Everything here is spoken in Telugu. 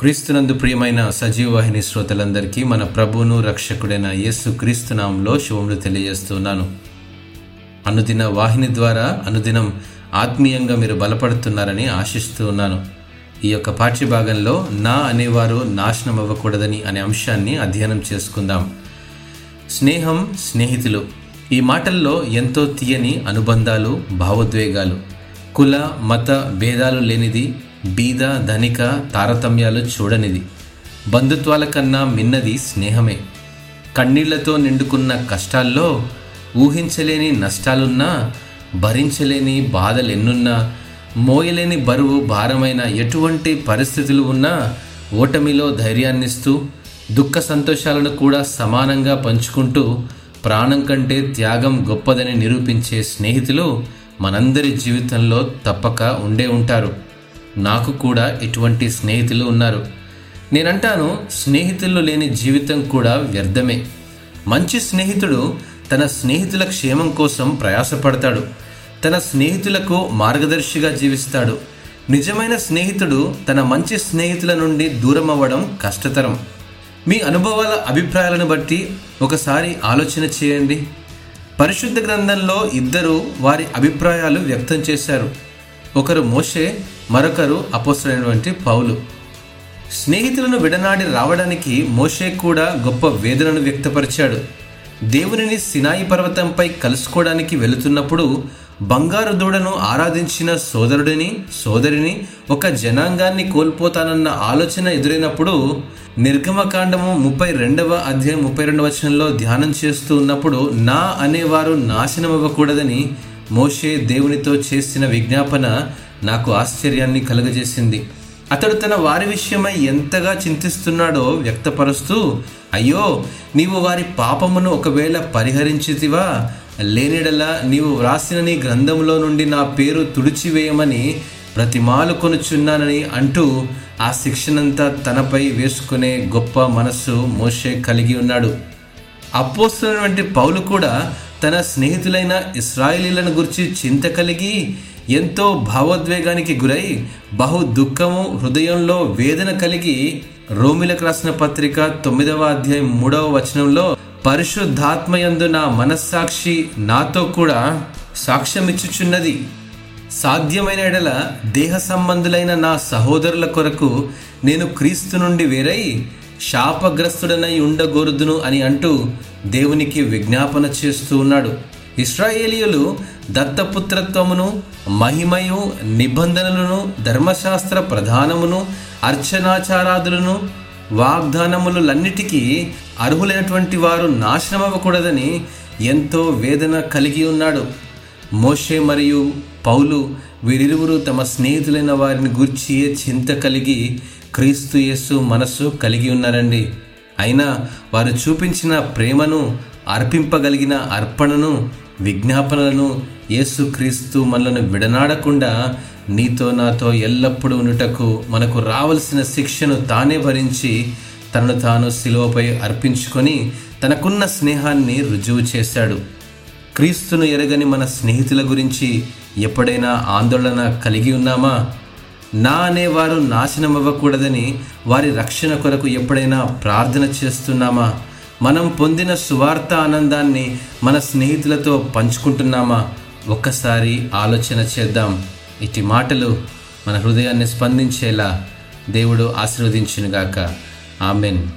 క్రీస్తునందు ప్రియమైన సజీవ వాహిని శ్రోతలందరికీ మన ప్రభువును రక్షకుడైన యేసు క్రీస్తునామంలో శుభములు తెలియజేస్తున్నాను. అనుదిన వాహిని ద్వారా అనుదినం ఆత్మీయంగా మీరు బలపడుతున్నారని ఆశిస్తూ ఉన్నాను. ఈ యొక్క పాఠ్యభాగంలో నా అనేవారు నాశనం అవ్వకూడదని అనే అంశాన్ని అధ్యయనం చేసుకుందాం. స్నేహం స్నేహితులు. ఈ మాటల్లో ఎంతో తీయని అనుబంధాలు భావోద్వేగాలు. కుల మత భేదాలు లేనిది బీద ధనిక తారతమ్యాలు చూడనిది. బంధుత్వాల కన్నా మిన్నది స్నేహమే. కన్నీళ్ళతో నిండుకున్న కష్టాల్లో ఊహించలేని నష్టాలున్నా భరించలేని బాధలెన్నున్నా మోయలేని బరువు భారమైన ఎటువంటి పరిస్థితులు ఉన్నా ఓటమిలో ధైర్యాన్నిస్తూ దుఃఖ సంతోషాలను కూడా సమానంగా పంచుకుంటూ ప్రాణం కంటే త్యాగం గొప్పదని నిరూపించే స్నేహితులు మనందరి జీవితంలో తప్పక ఉండే ఉంటారు. నాకు కూడా ఇటువంటి స్నేహితులు ఉన్నారు. నేనంటాను స్నేహితులు లేని జీవితం కూడా వ్యర్థమే. మంచి స్నేహితుడు తన స్నేహితుల క్షేమం కోసం ప్రయాసపడతాడు. తన స్నేహితులకు మార్గదర్శిగా జీవిస్తాడు. నిజమైన స్నేహితుడు తన మంచి స్నేహితుల నుండి దూరం అవ్వడం కష్టతరం. మీ అనుభవాల అభిప్రాయాలను బట్టి ఒకసారి ఆలోచన చేయండి. పరిశుద్ధ గ్రంథంలో ఇద్దరు వారి అభిప్రాయాలు వ్యక్తం చేశారు. ఒకరు మోషే మరొకరు అపోసరైనటువంటి పౌలు. స్నేహితులను విడనాడి రావడానికి మోషే కూడా గొప్ప వేదనను వ్యక్తపరిచాడు. దేవునిని సినాయి పర్వతంపై కలుసుకోవడానికి వెళుతున్నప్పుడు బంగారు దూడను ఆరాధించిన సోదరుడిని సోదరిని ఒక జనాంగాన్ని కోల్పోతానన్న ఆలోచన ఎదురైనప్పుడు నిర్గమకాండము ముప్పై రెండవ అధ్యాయం ముప్పై రెండవ వచనంలో ధ్యానం చేస్తూ ఉన్నప్పుడు నా అనేవారు నాశనమవ్వకూడదని మోషే దేవునితో చేసిన విజ్ఞాపన నాకు ఆశ్చర్యాన్ని కలుగజేసింది. అతడు తన వారి విషయమై ఎంతగా చింతిస్తున్నాడో వ్యక్తపరుస్తూ అయ్యో నీవు వారి పాపమును ఒకవేళ పరిహరించితివా? లేనిడలా నీవు వ్రాసిన నీ గ్రంథంలో నుండి నా పేరు తుడిచివేయమని ప్రతిమాలు కొనుచున్నానని అంటూ ఆ శిక్షణంతా తనపై వేసుకునే గొప్ప మనస్సు మోషే కలిగి ఉన్నాడు. అపోస్తున్నటువంటి పౌలు కూడా తన స్నేహితులైన ఇస్రాయిలీలను గురించి చింత కలిగి ఎంతో భావోద్వేగానికి గురై బహు దుఃఖము హృదయంలో వేదన కలిగి రోమిలకు రాసిన పత్రిక తొమ్మిదవ అధ్యాయం మూడవ వచనంలో పరిశుద్ధాత్మయందు నా మనస్సాక్షి నాతో కూడా సాక్ష్యమిచ్చుచున్నది. సాధ్యమైన ఎడల దేహ సంబంధులైన నా సహోదరుల కొరకు నేను క్రీస్తు నుండి వేరై శాపగ్రస్తుడనై ఉండగోరుదును అని అంటూ దేవునికి విజ్ఞాపన చేస్తూ ఉన్నాడు. ఇస్రాయేలీయులు దత్తపుత్రత్వమును మహిమయు నిబంధనలను ధర్మశాస్త్ర ప్రధానమును అర్చనాచారాదులను వాగ్దానములన్నిటికీ అర్హులైనటువంటి వారు నాశనమవ్వకూడదని ఎంతో వేదన కలిగి ఉన్నాడు. మోషే మరియు పౌలు వీరిరువురు తమ స్నేహితులైన వారిని గూర్చి చింత కలిగి క్రీస్తు యేసు మనస్సు కలిగి ఉన్నారండి. అయినా వారు చూపించిన ప్రేమను అర్పింపగలిగిన అర్పణను విజ్ఞాపనలను యేసు క్రీస్తు మనలను విడనాడకుండా నీతో నాతో ఎల్లప్పుడూ ఉండుటకు మనకు రావలసిన శిక్షను తానే భరించి తనను తాను శిలువపై అర్పించుకొని తనకున్న స్నేహాన్ని రుజువు చేశాడు. క్రీస్తును ఎరగని మన స్నేహితుల గురించి ఎప్పుడైనా ఆందోళన కలిగి ఉన్నామా? నా అనేవారు నాశనం అవ్వకూడదని వారి రక్షణ కొరకు ఎప్పుడైనా ప్రార్థన చేస్తున్నామా? మనం పొందిన సువార్త ఆనందాన్ని మన స్నేహితులతో పంచుకుంటున్నామా? ఒక్కసారి ఆలోచన చేద్దాం. ఇటు మాటలు మన హృదయాన్ని స్పందించేలా దేవుడు ఆశీర్వదించునుగాక. ఆమెన్.